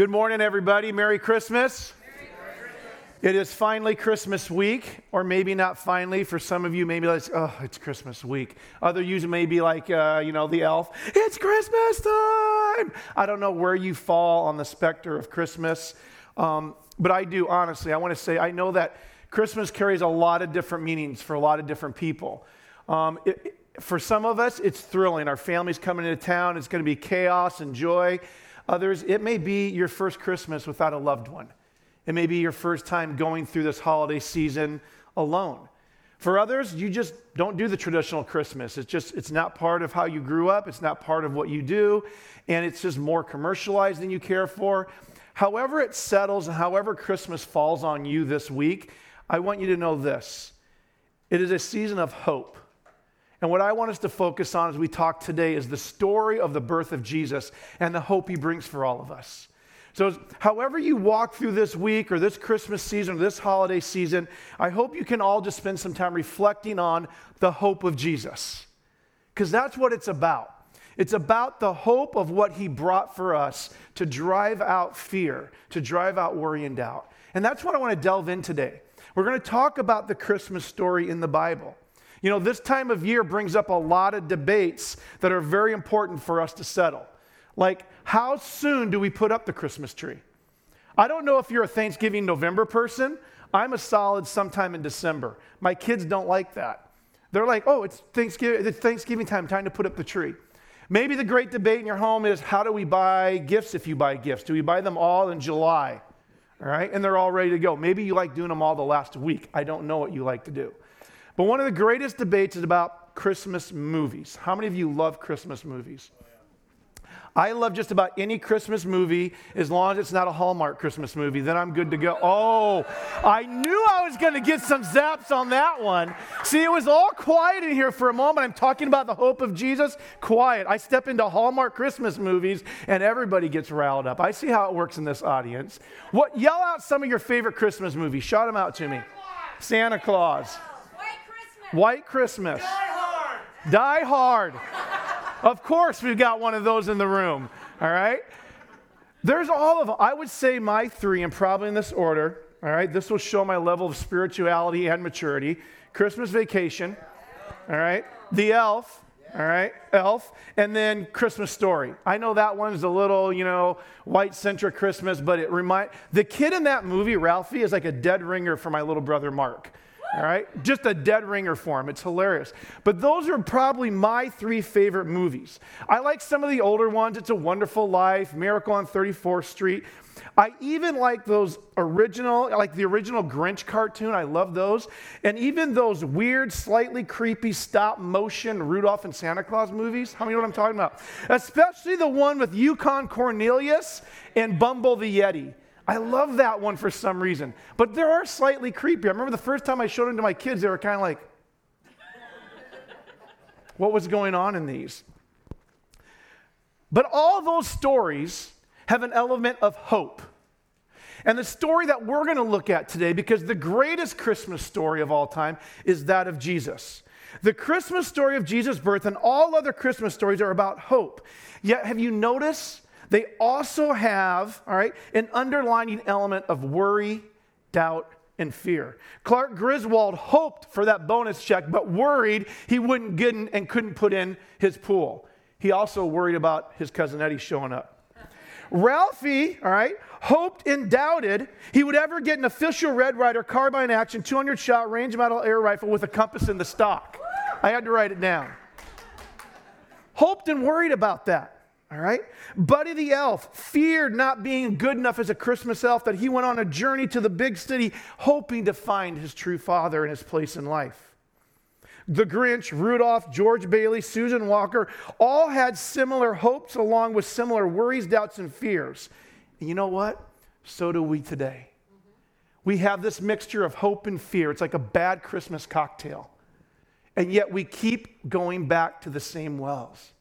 Good morning, everybody. Merry Christmas. It is finally Christmas week, or maybe not finally. For some of you, maybe like, oh, it's Christmas week. Other you may be like, uh, you know, the elf. It's Christmas time. I don't know where you fall on the specter of Christmas, um, but I do honestly. I want to say I know that Christmas carries a lot of different meanings for a lot of different people. Um, it, for some of us, it's thrilling. Our family's coming into town. It's going to be chaos and joy. Others, it may be your first Christmas without a loved one. It may be your first time going through this holiday season alone. For others, you just don't do the traditional Christmas. It's just, it's not part of how you grew up. It's not part of what you do. And it's just more commercialized than you care for. However, it settles and however Christmas falls on you this week, I want you to know this it is a season of hope. And what I want us to focus on as we talk today is the story of the birth of Jesus and the hope he brings for all of us. So, however you walk through this week or this Christmas season or this holiday season, I hope you can all just spend some time reflecting on the hope of Jesus. Because that's what it's about. It's about the hope of what he brought for us to drive out fear, to drive out worry and doubt. And that's what I want to delve in today. We're going to talk about the Christmas story in the Bible. You know, this time of year brings up a lot of debates that are very important for us to settle. Like, how soon do we put up the Christmas tree? I don't know if you're a Thanksgiving November person. I'm a solid sometime in December. My kids don't like that. They're like, oh, it's Thanksgiving, it's Thanksgiving time, time to put up the tree. Maybe the great debate in your home is how do we buy gifts if you buy gifts? Do we buy them all in July? All right, and they're all ready to go. Maybe you like doing them all the last week. I don't know what you like to do. But one of the greatest debates is about Christmas movies. How many of you love Christmas movies? I love just about any Christmas movie as long as it's not a Hallmark Christmas movie. Then I'm good to go. Oh, I knew I was going to get some zaps on that one. See, it was all quiet in here for a moment. I'm talking about the hope of Jesus. Quiet. I step into Hallmark Christmas movies and everybody gets riled up. I see how it works in this audience. What? Yell out some of your favorite Christmas movies. Shout them out to me. Santa Claus. White Christmas. Die Hard. Die Hard. of course, we've got one of those in the room. All right? There's all of them. I would say my three, and probably in this order. All right? This will show my level of spirituality and maturity. Christmas Vacation. All right? The Elf. All right, Elf, and then Christmas Story. I know that one's a little, you know, white centric Christmas, but it remind the kid in that movie, Ralphie, is like a dead ringer for my little brother Mark. All right? Just a dead ringer for him. It's hilarious. But those are probably my three favorite movies. I like some of the older ones. It's a Wonderful Life, Miracle on 34th Street. I even like those original, like the original Grinch cartoon. I love those. And even those weird, slightly creepy stop motion Rudolph and Santa Claus movies. How many know what I'm talking about? Especially the one with Yukon Cornelius and Bumble the Yeti. I love that one for some reason. But they are slightly creepy. I remember the first time I showed them to my kids, they were kind of like, what was going on in these? But all those stories have an element of hope. And the story that we're going to look at today, because the greatest Christmas story of all time is that of Jesus. The Christmas story of Jesus' birth and all other Christmas stories are about hope. Yet, have you noticed they also have, all right, an underlining element of worry, doubt, and fear. Clark Griswold hoped for that bonus check, but worried he wouldn't get in and couldn't put in his pool. He also worried about his cousin Eddie showing up. Ralphie, all right, hoped and doubted he would ever get an official Red Ryder carbine action 200 shot range model air rifle with a compass in the stock. I had to write it down. Hoped and worried about that. All right? Buddy the elf feared not being good enough as a Christmas elf that he went on a journey to the big city hoping to find his true father and his place in life. The Grinch, Rudolph, George Bailey, Susan Walker all had similar hopes along with similar worries, doubts, and fears. And you know what? So do we today. We have this mixture of hope and fear. It's like a bad Christmas cocktail. And yet we keep going back to the same wells.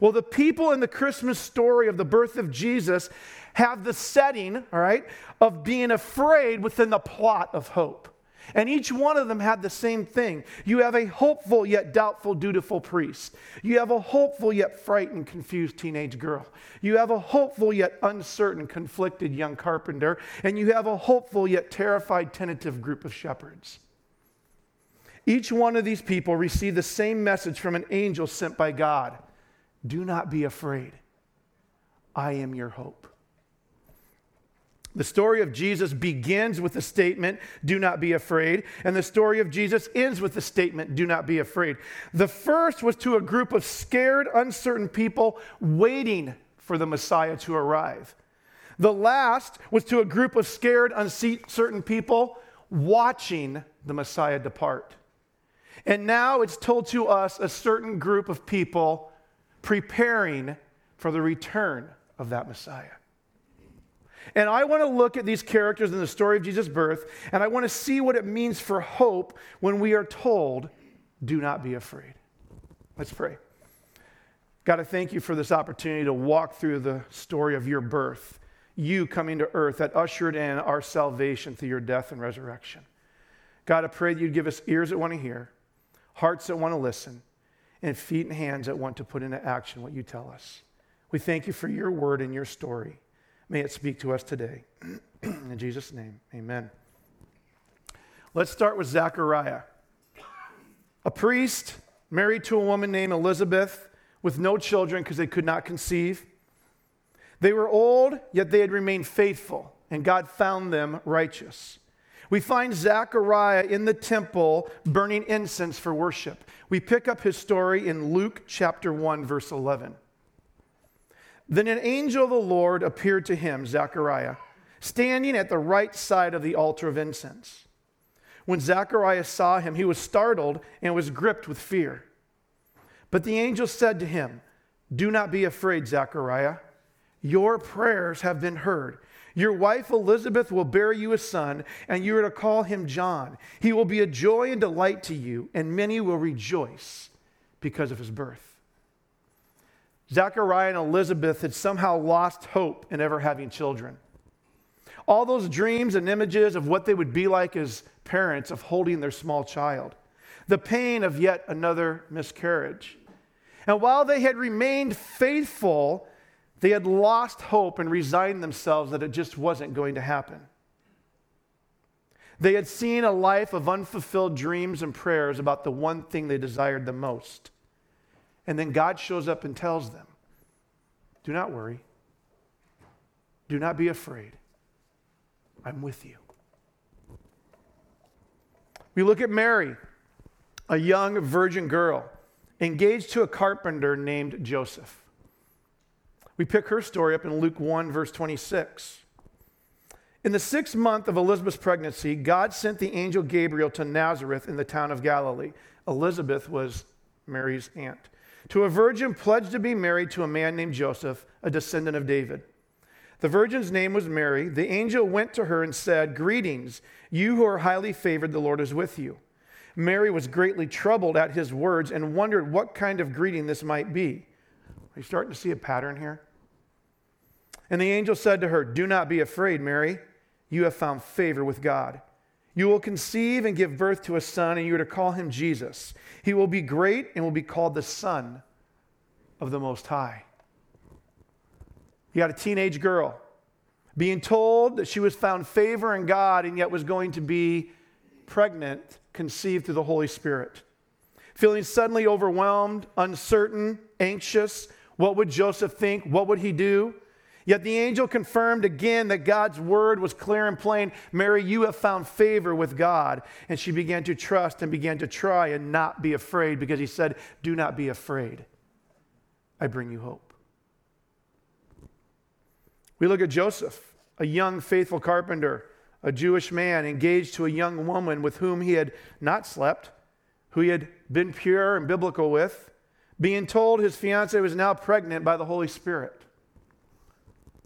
Well, the people in the Christmas story of the birth of Jesus have the setting, all right, of being afraid within the plot of hope. And each one of them had the same thing. You have a hopeful yet doubtful, dutiful priest. You have a hopeful yet frightened, confused teenage girl. You have a hopeful yet uncertain, conflicted young carpenter. And you have a hopeful yet terrified, tentative group of shepherds. Each one of these people received the same message from an angel sent by God Do not be afraid. I am your hope. The story of Jesus begins with the statement, Do not be afraid. And the story of Jesus ends with the statement, Do not be afraid. The first was to a group of scared, uncertain people waiting for the Messiah to arrive. The last was to a group of scared, uncertain people watching the Messiah depart. And now it's told to us a certain group of people preparing for the return of that Messiah. And I want to look at these characters in the story of Jesus' birth, and I want to see what it means for hope when we are told, do not be afraid. Let's pray. God, I thank you for this opportunity to walk through the story of your birth, you coming to earth that ushered in our salvation through your death and resurrection. God, I pray that you'd give us ears that want to hear, hearts that want to listen, and feet and hands that want to put into action what you tell us. We thank you for your word and your story. May it speak to us today. In Jesus' name, amen. Let's start with Zechariah. A priest married to a woman named Elizabeth with no children because they could not conceive. They were old, yet they had remained faithful, and God found them righteous. We find Zechariah in the temple burning incense for worship. We pick up his story in Luke chapter 1, verse 11. Then an angel of the Lord appeared to him, Zechariah, standing at the right side of the altar of incense. When Zechariah saw him, he was startled and was gripped with fear. But the angel said to him, Do not be afraid, Zechariah. Your prayers have been heard. Your wife Elizabeth will bear you a son, and you are to call him John. He will be a joy and delight to you, and many will rejoice because of his birth. Zechariah and Elizabeth had somehow lost hope in ever having children. All those dreams and images of what they would be like as parents of holding their small child, the pain of yet another miscarriage. And while they had remained faithful, they had lost hope and resigned themselves that it just wasn't going to happen. They had seen a life of unfulfilled dreams and prayers about the one thing they desired the most and then God shows up and tells them, Do not worry. Do not be afraid. I'm with you. We look at Mary, a young virgin girl, engaged to a carpenter named Joseph. We pick her story up in Luke 1, verse 26. In the sixth month of Elizabeth's pregnancy, God sent the angel Gabriel to Nazareth in the town of Galilee. Elizabeth was Mary's aunt to a virgin pledged to be married to a man named Joseph, a descendant of David. The virgin's name was Mary. The angel went to her and said, Greetings, you who are highly favored, the Lord is with you. Mary was greatly troubled at his words and wondered what kind of greeting this might be. Are you starting to see a pattern here? And the angel said to her, Do not be afraid, Mary. You have found favor with God. You will conceive and give birth to a son, and you are to call him Jesus. He will be great and will be called the Son of the Most High. You got a teenage girl being told that she was found favor in God and yet was going to be pregnant, conceived through the Holy Spirit. Feeling suddenly overwhelmed, uncertain, anxious. What would Joseph think? What would he do? Yet the angel confirmed again that God's word was clear and plain. Mary, you have found favor with God. And she began to trust and began to try and not be afraid because he said, Do not be afraid. I bring you hope. We look at Joseph, a young, faithful carpenter, a Jewish man engaged to a young woman with whom he had not slept, who he had been pure and biblical with, being told his fiancee was now pregnant by the Holy Spirit.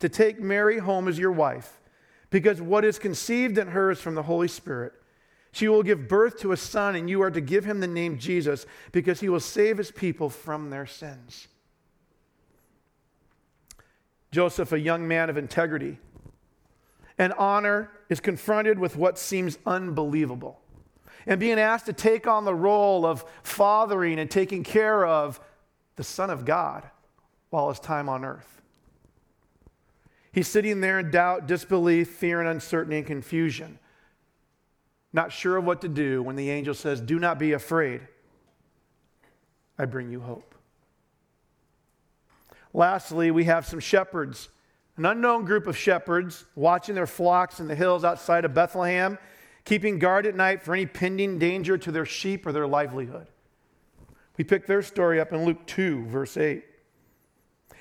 to take Mary home as your wife, because what is conceived in her is from the Holy Spirit. She will give birth to a son, and you are to give him the name Jesus, because he will save his people from their sins. Joseph, a young man of integrity and honor, is confronted with what seems unbelievable. And being asked to take on the role of fathering and taking care of the Son of God while his time on earth. He's sitting there in doubt, disbelief, fear, and uncertainty and confusion, not sure of what to do when the angel says, Do not be afraid. I bring you hope. Lastly, we have some shepherds, an unknown group of shepherds watching their flocks in the hills outside of Bethlehem, keeping guard at night for any pending danger to their sheep or their livelihood. We pick their story up in Luke 2, verse 8.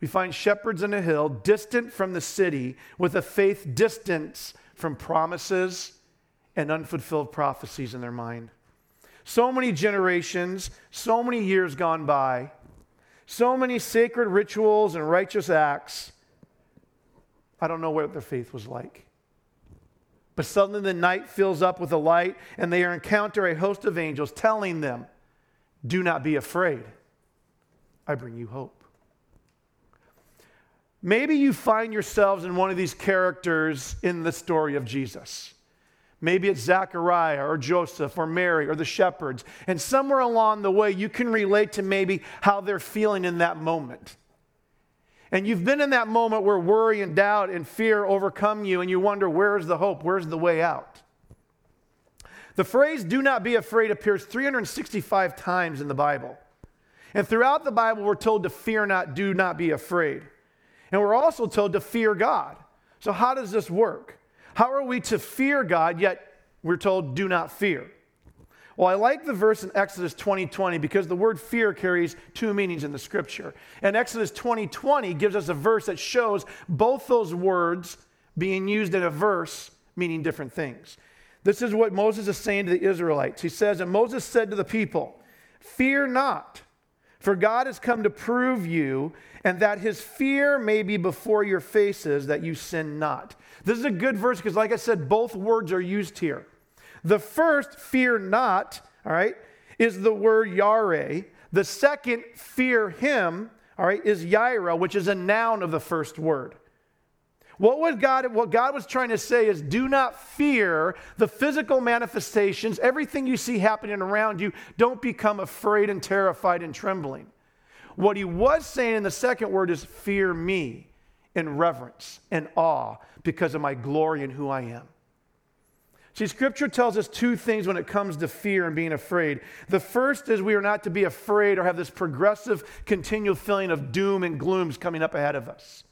We find shepherds in a hill, distant from the city, with a faith distant from promises and unfulfilled prophecies in their mind. So many generations, so many years gone by, so many sacred rituals and righteous acts. I don't know what their faith was like. But suddenly the night fills up with a light, and they encounter a host of angels telling them, Do not be afraid. I bring you hope. Maybe you find yourselves in one of these characters in the story of Jesus. Maybe it's Zachariah or Joseph or Mary or the shepherds. And somewhere along the way, you can relate to maybe how they're feeling in that moment. And you've been in that moment where worry and doubt and fear overcome you, and you wonder, where's the hope? Where's the way out? The phrase, do not be afraid, appears 365 times in the Bible. And throughout the Bible, we're told to fear not, do not be afraid. And we're also told to fear God. So, how does this work? How are we to fear God, yet we're told, do not fear? Well, I like the verse in Exodus 20 20 because the word fear carries two meanings in the scripture. And Exodus 20 20 gives us a verse that shows both those words being used in a verse meaning different things. This is what Moses is saying to the Israelites. He says, And Moses said to the people, Fear not, for God has come to prove you, and that his fear may be before your faces, that you sin not. This is a good verse because, like I said, both words are used here. The first, fear not, all right, is the word yare. The second, fear him, all right, is yaira, which is a noun of the first word. What, was God, what God was trying to say is do not fear the physical manifestations, everything you see happening around you. Don't become afraid and terrified and trembling. What he was saying in the second word is fear me in reverence and awe because of my glory and who I am. See, scripture tells us two things when it comes to fear and being afraid. The first is we are not to be afraid or have this progressive, continual feeling of doom and glooms coming up ahead of us.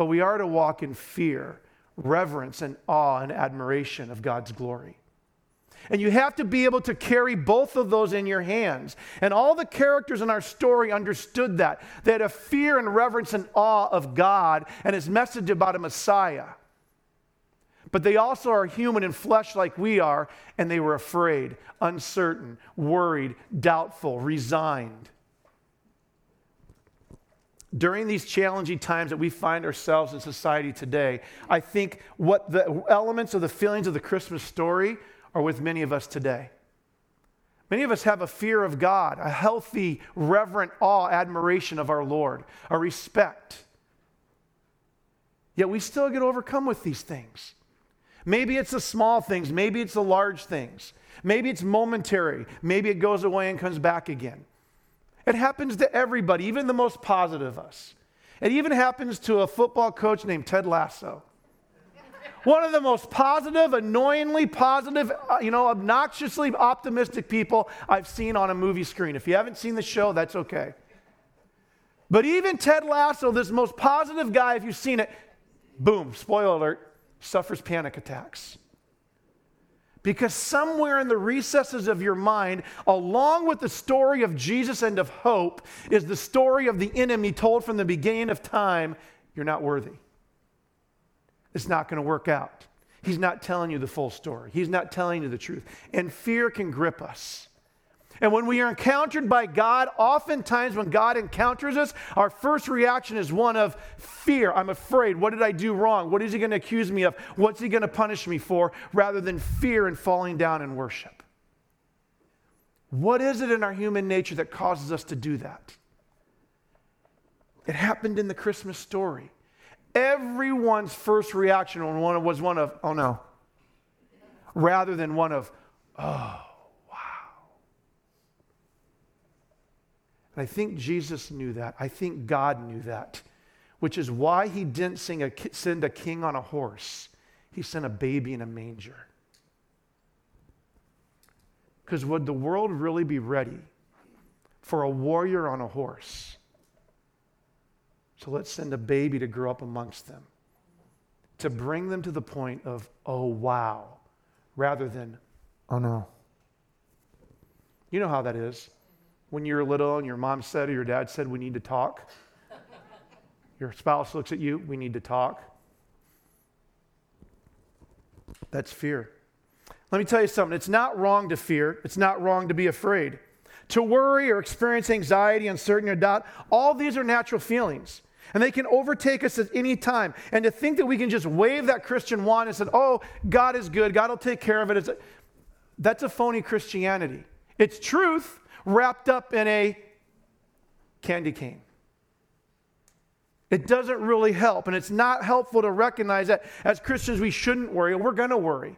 But we are to walk in fear, reverence, and awe and admiration of God's glory. And you have to be able to carry both of those in your hands. And all the characters in our story understood that. They had a fear and reverence and awe of God and his message about a Messiah. But they also are human and flesh like we are, and they were afraid, uncertain, worried, doubtful, resigned. During these challenging times that we find ourselves in society today, I think what the elements of the feelings of the Christmas story are with many of us today. Many of us have a fear of God, a healthy, reverent awe, admiration of our Lord, a respect. Yet we still get overcome with these things. Maybe it's the small things, maybe it's the large things. Maybe it's momentary, maybe it goes away and comes back again. It happens to everybody, even the most positive of us. It even happens to a football coach named Ted Lasso. One of the most positive, annoyingly positive, uh, you know, obnoxiously optimistic people I've seen on a movie screen. If you haven't seen the show, that's okay. But even Ted Lasso, this most positive guy, if you've seen it, boom, spoiler alert, suffers panic attacks. Because somewhere in the recesses of your mind, along with the story of Jesus and of hope, is the story of the enemy told from the beginning of time you're not worthy. It's not going to work out. He's not telling you the full story, He's not telling you the truth. And fear can grip us. And when we are encountered by God, oftentimes when God encounters us, our first reaction is one of fear. I'm afraid. What did I do wrong? What is he going to accuse me of? What's he going to punish me for? Rather than fear and falling down in worship. What is it in our human nature that causes us to do that? It happened in the Christmas story. Everyone's first reaction was one of, oh no, rather than one of, oh. I think Jesus knew that. I think God knew that, which is why he didn't a, send a king on a horse, he sent a baby in a manger. Because would the world really be ready for a warrior on a horse? So let's send a baby to grow up amongst them, to bring them to the point of, oh, wow, rather than, oh, no. You know how that is when you were little and your mom said or your dad said, We need to talk? your spouse looks at you, We need to talk. That's fear. Let me tell you something. It's not wrong to fear, it's not wrong to be afraid. To worry or experience anxiety, uncertainty, or doubt, all these are natural feelings. And they can overtake us at any time. And to think that we can just wave that Christian wand and say, oh, God is good, God will take care of it, that's a phony Christianity. It's truth, wrapped up in a candy cane. It doesn't really help, and it's not helpful to recognize that as Christians we shouldn't worry, we're going to worry.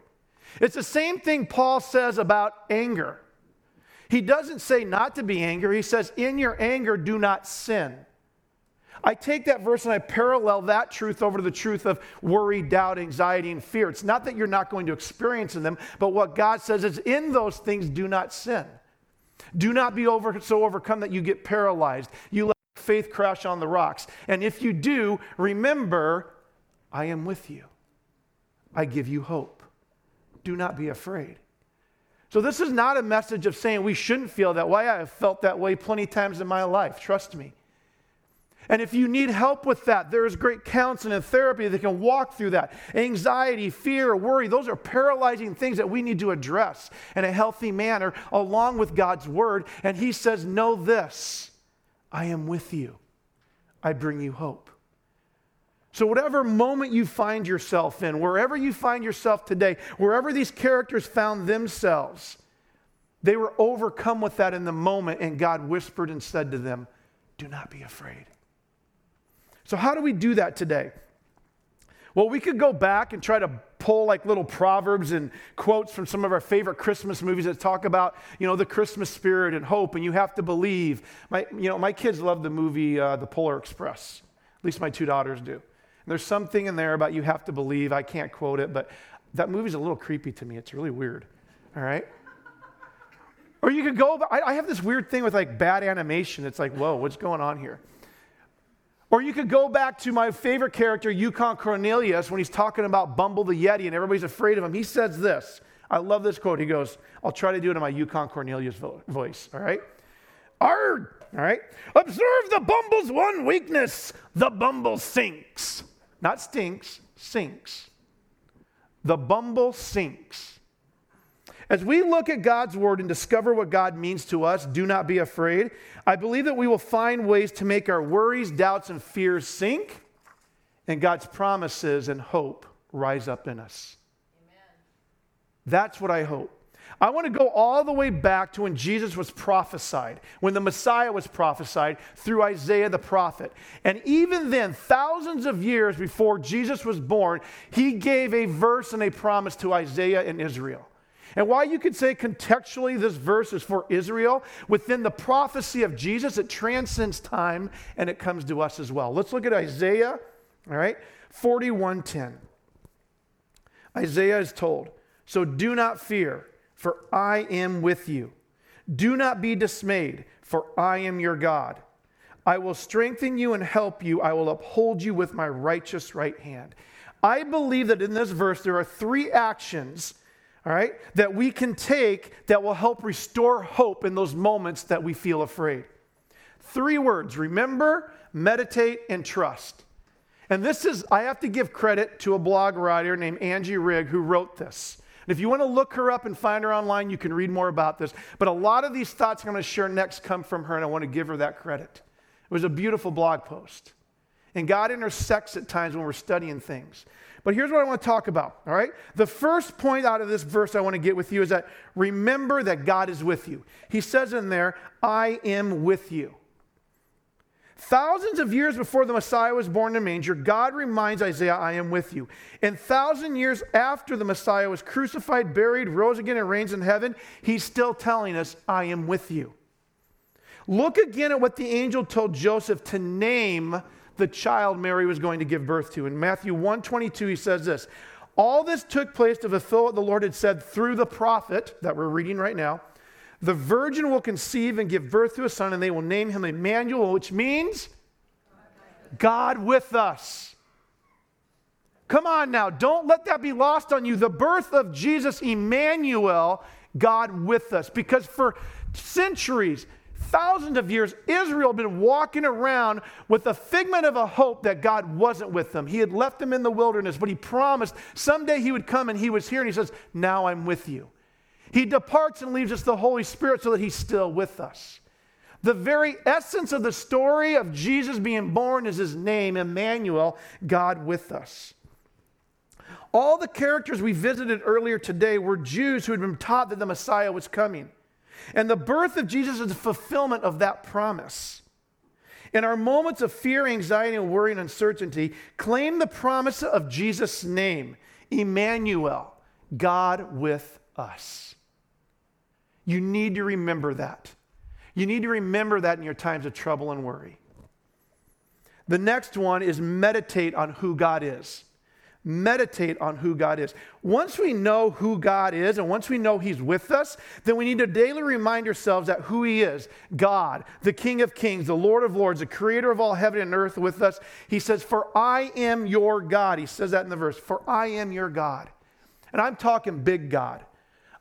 It's the same thing Paul says about anger. He doesn't say not to be angry, he says, In your anger, do not sin. I take that verse and I parallel that truth over to the truth of worry, doubt, anxiety, and fear. It's not that you're not going to experience in them, but what God says is, In those things, do not sin. Do not be over, so overcome that you get paralyzed. You let faith crash on the rocks. And if you do, remember, I am with you. I give you hope. Do not be afraid. So, this is not a message of saying we shouldn't feel that way. I have felt that way plenty times in my life. Trust me. And if you need help with that, there is great counseling and therapy that can walk through that. Anxiety, fear, worry, those are paralyzing things that we need to address in a healthy manner along with God's word. And He says, Know this I am with you, I bring you hope. So, whatever moment you find yourself in, wherever you find yourself today, wherever these characters found themselves, they were overcome with that in the moment, and God whispered and said to them, Do not be afraid. So, how do we do that today? Well, we could go back and try to pull like little proverbs and quotes from some of our favorite Christmas movies that talk about, you know, the Christmas spirit and hope, and you have to believe. My, you know, my kids love the movie uh, The Polar Express. At least my two daughters do. And there's something in there about you have to believe. I can't quote it, but that movie's a little creepy to me. It's really weird. All right. Or you could go. I, I have this weird thing with like bad animation. It's like, whoa, what's going on here? Or you could go back to my favorite character, Yukon Cornelius, when he's talking about Bumble the Yeti and everybody's afraid of him. He says this. I love this quote. He goes, I'll try to do it in my Yukon Cornelius voice, all right? Arg! All right? Observe the bumble's one weakness. The bumble sinks. Not stinks, sinks. The bumble sinks. As we look at God's word and discover what God means to us, do not be afraid. I believe that we will find ways to make our worries, doubts, and fears sink, and God's promises and hope rise up in us. Amen. That's what I hope. I want to go all the way back to when Jesus was prophesied, when the Messiah was prophesied through Isaiah the prophet. And even then, thousands of years before Jesus was born, he gave a verse and a promise to Isaiah and Israel. And while you could say contextually this verse is for Israel, within the prophecy of Jesus, it transcends time and it comes to us as well. Let's look at Isaiah, all right, 41:10. Isaiah is told, So do not fear, for I am with you. Do not be dismayed, for I am your God. I will strengthen you and help you. I will uphold you with my righteous right hand. I believe that in this verse there are three actions, all right, that we can take that will help restore hope in those moments that we feel afraid. Three words remember, meditate, and trust. And this is, I have to give credit to a blog writer named Angie Rigg who wrote this. And if you want to look her up and find her online, you can read more about this. But a lot of these thoughts I'm going to share next come from her, and I want to give her that credit. It was a beautiful blog post. And God intersects at times when we're studying things. But here's what I want to talk about, all right? The first point out of this verse I want to get with you is that remember that God is with you. He says in there, I am with you. Thousands of years before the Messiah was born in a manger, God reminds Isaiah, I am with you. And thousand years after the Messiah was crucified, buried, rose again, and reigns in heaven, he's still telling us, I am with you. Look again at what the angel told Joseph to name the child Mary was going to give birth to. In Matthew 122, he says this All this took place to fulfill what the Lord had said through the prophet that we're reading right now. The virgin will conceive and give birth to a son, and they will name him Emmanuel, which means God with us. Come on now, don't let that be lost on you. The birth of Jesus, Emmanuel, God with us. Because for centuries, thousands of years, Israel had been walking around with a figment of a hope that God wasn't with them. He had left them in the wilderness, but He promised someday He would come and He was here, and He says, Now I'm with you. He departs and leaves us the Holy Spirit so that He's still with us. The very essence of the story of Jesus being born is His name, Emmanuel, God with us. All the characters we visited earlier today were Jews who had been taught that the Messiah was coming. And the birth of Jesus is the fulfillment of that promise. In our moments of fear, anxiety, and worry and uncertainty, claim the promise of Jesus' name, Emmanuel, God with us. You need to remember that. You need to remember that in your times of trouble and worry. The next one is meditate on who God is. Meditate on who God is. Once we know who God is and once we know He's with us, then we need to daily remind ourselves that who He is God, the King of Kings, the Lord of Lords, the Creator of all heaven and earth with us. He says, For I am your God. He says that in the verse, For I am your God. And I'm talking big God.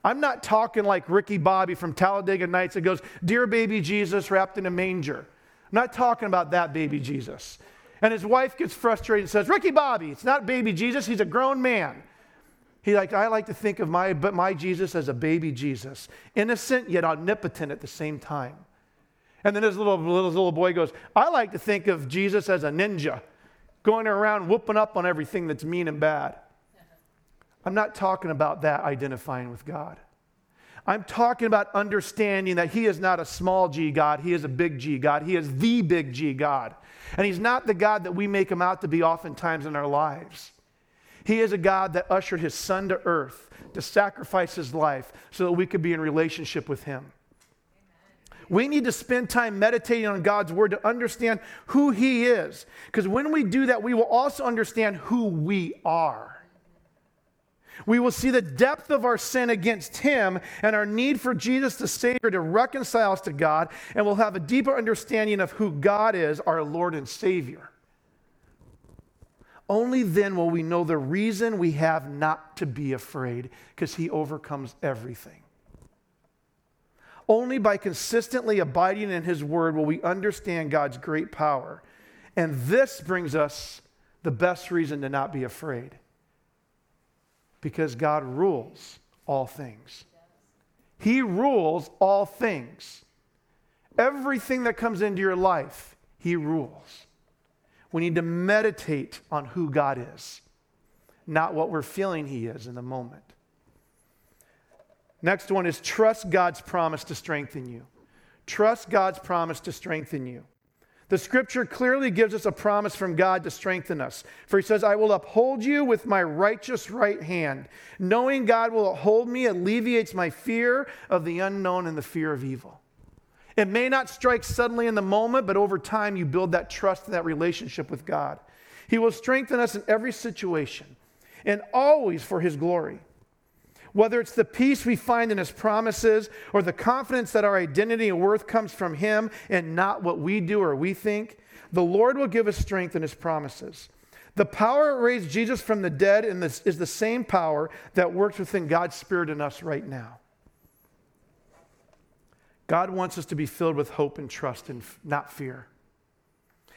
I'm not talking like Ricky Bobby from Talladega Nights that goes, Dear baby Jesus wrapped in a manger. I'm not talking about that baby Jesus. And his wife gets frustrated and says, Ricky Bobby, it's not baby Jesus, he's a grown man. He like, I like to think of my, but my Jesus as a baby Jesus, innocent yet omnipotent at the same time. And then his little, little, little boy goes, I like to think of Jesus as a ninja, going around whooping up on everything that's mean and bad. I'm not talking about that identifying with God. I'm talking about understanding that He is not a small g God, He is a big G God. He is the big G God. And He's not the God that we make Him out to be oftentimes in our lives. He is a God that ushered His Son to earth to sacrifice His life so that we could be in relationship with Him. We need to spend time meditating on God's word to understand who He is. Because when we do that, we will also understand who we are. We will see the depth of our sin against Him and our need for Jesus, the Savior, to reconcile us to God, and we'll have a deeper understanding of who God is, our Lord and Savior. Only then will we know the reason we have not to be afraid, because He overcomes everything. Only by consistently abiding in His Word will we understand God's great power. And this brings us the best reason to not be afraid because God rules all things. He rules all things. Everything that comes into your life, He rules. We need to meditate on who God is, not what we're feeling He is in the moment. Next one is trust God's promise to strengthen you. Trust God's promise to strengthen you. The scripture clearly gives us a promise from God to strengthen us. For he says, I will uphold you with my righteous right hand. Knowing God will uphold me alleviates my fear of the unknown and the fear of evil. It may not strike suddenly in the moment, but over time you build that trust and that relationship with God. He will strengthen us in every situation and always for his glory. Whether it's the peace we find in his promises or the confidence that our identity and worth comes from him and not what we do or we think, the Lord will give us strength in his promises. The power that raised Jesus from the dead is the same power that works within God's Spirit in us right now. God wants us to be filled with hope and trust and not fear.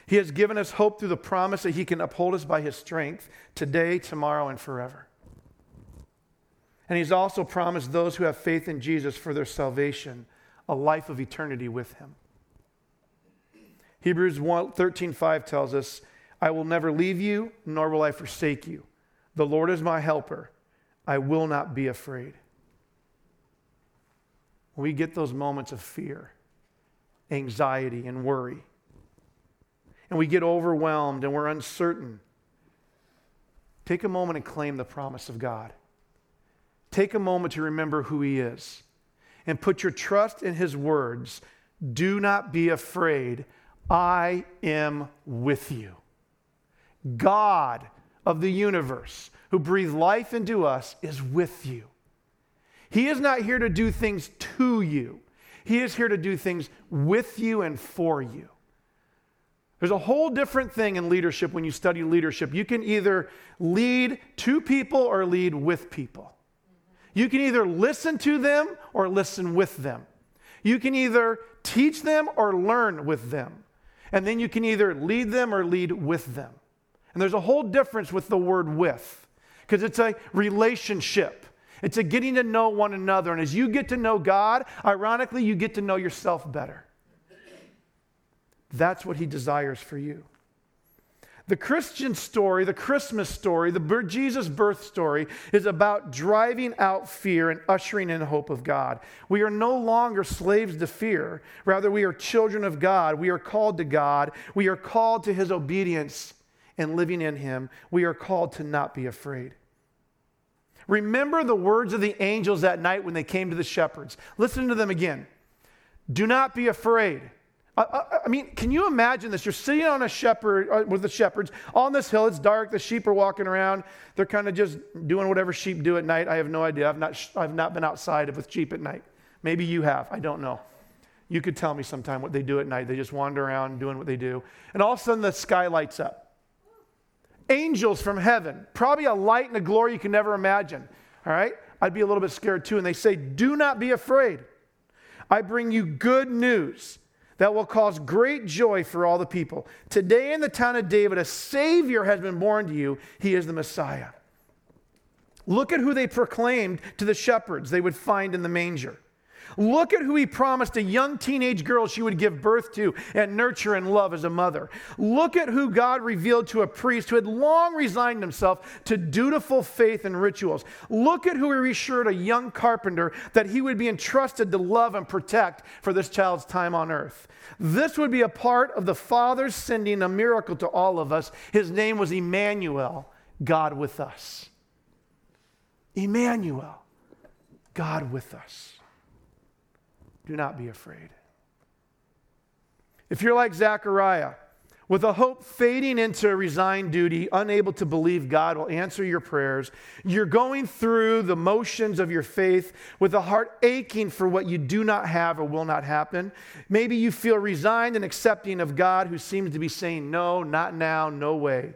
He has given us hope through the promise that He can uphold us by His strength today, tomorrow, and forever. And He's also promised those who have faith in Jesus for their salvation a life of eternity with Him. Hebrews 13 5 tells us, I will never leave you, nor will I forsake you. The Lord is my helper. I will not be afraid we get those moments of fear, anxiety, and worry, and we get overwhelmed and we're uncertain, take a moment and claim the promise of God. Take a moment to remember who He is and put your trust in His words. Do not be afraid. I am with you. God of the universe, who breathed life into us, is with you. He is not here to do things to you, He is here to do things with you and for you. There's a whole different thing in leadership when you study leadership. You can either lead to people or lead with people. You can either listen to them or listen with them. You can either teach them or learn with them. And then you can either lead them or lead with them. And there's a whole difference with the word with, because it's a relationship. It's a getting to know one another. And as you get to know God, ironically, you get to know yourself better. That's what He desires for you. The Christian story, the Christmas story, the Jesus birth story is about driving out fear and ushering in hope of God. We are no longer slaves to fear. Rather, we are children of God. We are called to God. We are called to his obedience and living in him. We are called to not be afraid. Remember the words of the angels that night when they came to the shepherds. Listen to them again. Do not be afraid. I, I, mean, can you imagine this? You're sitting on a shepherd uh, with the shepherds on this hill. It's dark. The sheep are walking around. They're kind of just doing whatever sheep do at night. I have no idea. I've not, I've not been outside with sheep at night. Maybe you have. I don't know. You could tell me sometime what they do at night. They just wander around doing what they do. And all of a sudden, the sky lights up angels from heaven, probably a light and a glory you can never imagine. All right? I'd be a little bit scared too. And they say, Do not be afraid. I bring you good news that will cause great joy for all the people. Today in the town of David, a Savior has been born to you. He is the Messiah. Look at who they proclaimed to the shepherds they would find in the manger. Look at who he promised a young teenage girl she would give birth to and nurture and love as a mother. Look at who God revealed to a priest who had long resigned himself to dutiful faith and rituals. Look at who he reassured a young carpenter that he would be entrusted to love and protect for this child's time on earth. This would be a part of the Father's sending a miracle to all of us. His name was Emmanuel, God with us. Emmanuel, God with us. Do not be afraid. If you're like Zechariah, with a hope fading into a resigned duty, unable to believe God will answer your prayers, you're going through the motions of your faith with a heart aching for what you do not have or will not happen. Maybe you feel resigned and accepting of God who seems to be saying, No, not now, no way.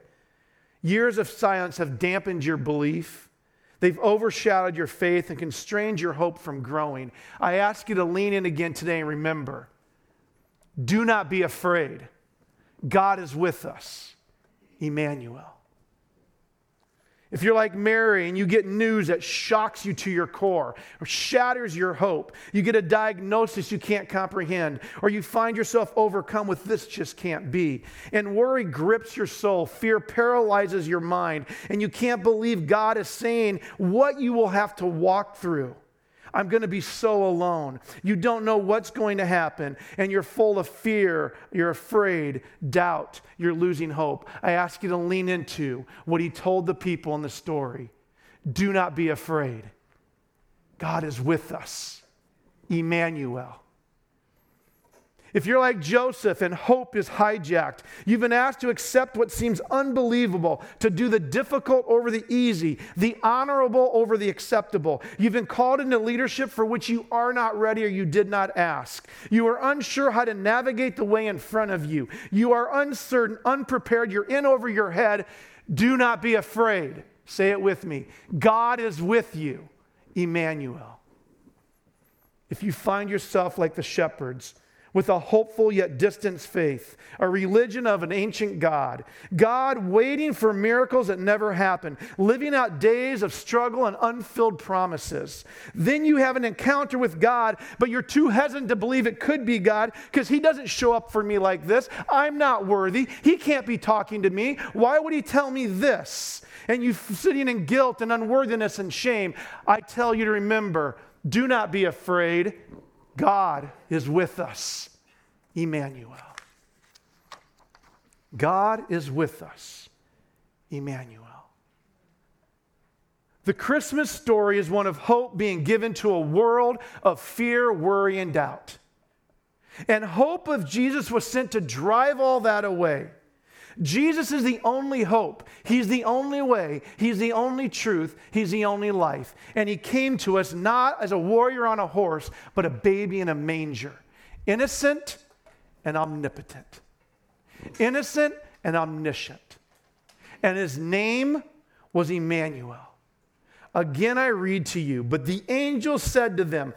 Years of silence have dampened your belief. They've overshadowed your faith and constrained your hope from growing. I ask you to lean in again today and remember do not be afraid. God is with us, Emmanuel. If you're like Mary and you get news that shocks you to your core or shatters your hope, you get a diagnosis you can't comprehend, or you find yourself overcome with this just can't be, and worry grips your soul, fear paralyzes your mind, and you can't believe God is saying what you will have to walk through. I'm going to be so alone. You don't know what's going to happen, and you're full of fear, you're afraid, doubt, you're losing hope. I ask you to lean into what he told the people in the story. Do not be afraid. God is with us. Emmanuel. If you're like Joseph and hope is hijacked, you've been asked to accept what seems unbelievable, to do the difficult over the easy, the honorable over the acceptable. You've been called into leadership for which you are not ready or you did not ask. You are unsure how to navigate the way in front of you. You are uncertain, unprepared, you're in over your head. Do not be afraid. Say it with me God is with you, Emmanuel. If you find yourself like the shepherds, with a hopeful yet distant faith, a religion of an ancient God, God waiting for miracles that never happen, living out days of struggle and unfilled promises. Then you have an encounter with God, but you're too hesitant to believe it could be God because He doesn't show up for me like this. I'm not worthy. He can't be talking to me. Why would He tell me this? And you sitting in guilt and unworthiness and shame. I tell you to remember do not be afraid. God is with us, Emmanuel. God is with us, Emmanuel. The Christmas story is one of hope being given to a world of fear, worry, and doubt. And hope of Jesus was sent to drive all that away. Jesus is the only hope. He's the only way. He's the only truth. He's the only life. And He came to us not as a warrior on a horse, but a baby in a manger, innocent and omnipotent, innocent and omniscient. And His name was Emmanuel. Again, I read to you, but the angel said to them,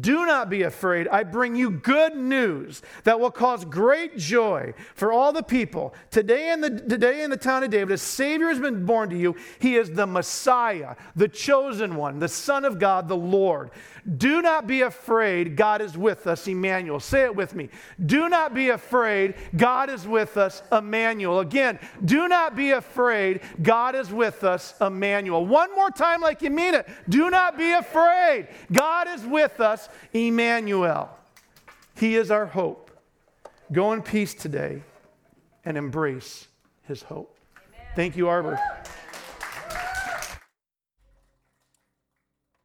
do not be afraid. I bring you good news that will cause great joy for all the people. Today in the, today in the town of David, a Savior has been born to you. He is the Messiah, the chosen one, the Son of God, the Lord. Do not be afraid. God is with us, Emmanuel. Say it with me. Do not be afraid. God is with us, Emmanuel. Again, do not be afraid. God is with us, Emmanuel. One more time, like you mean it. Do not be afraid. God is with us us Emmanuel. He is our hope. Go in peace today and embrace his hope. Amen. Thank you, Arbor.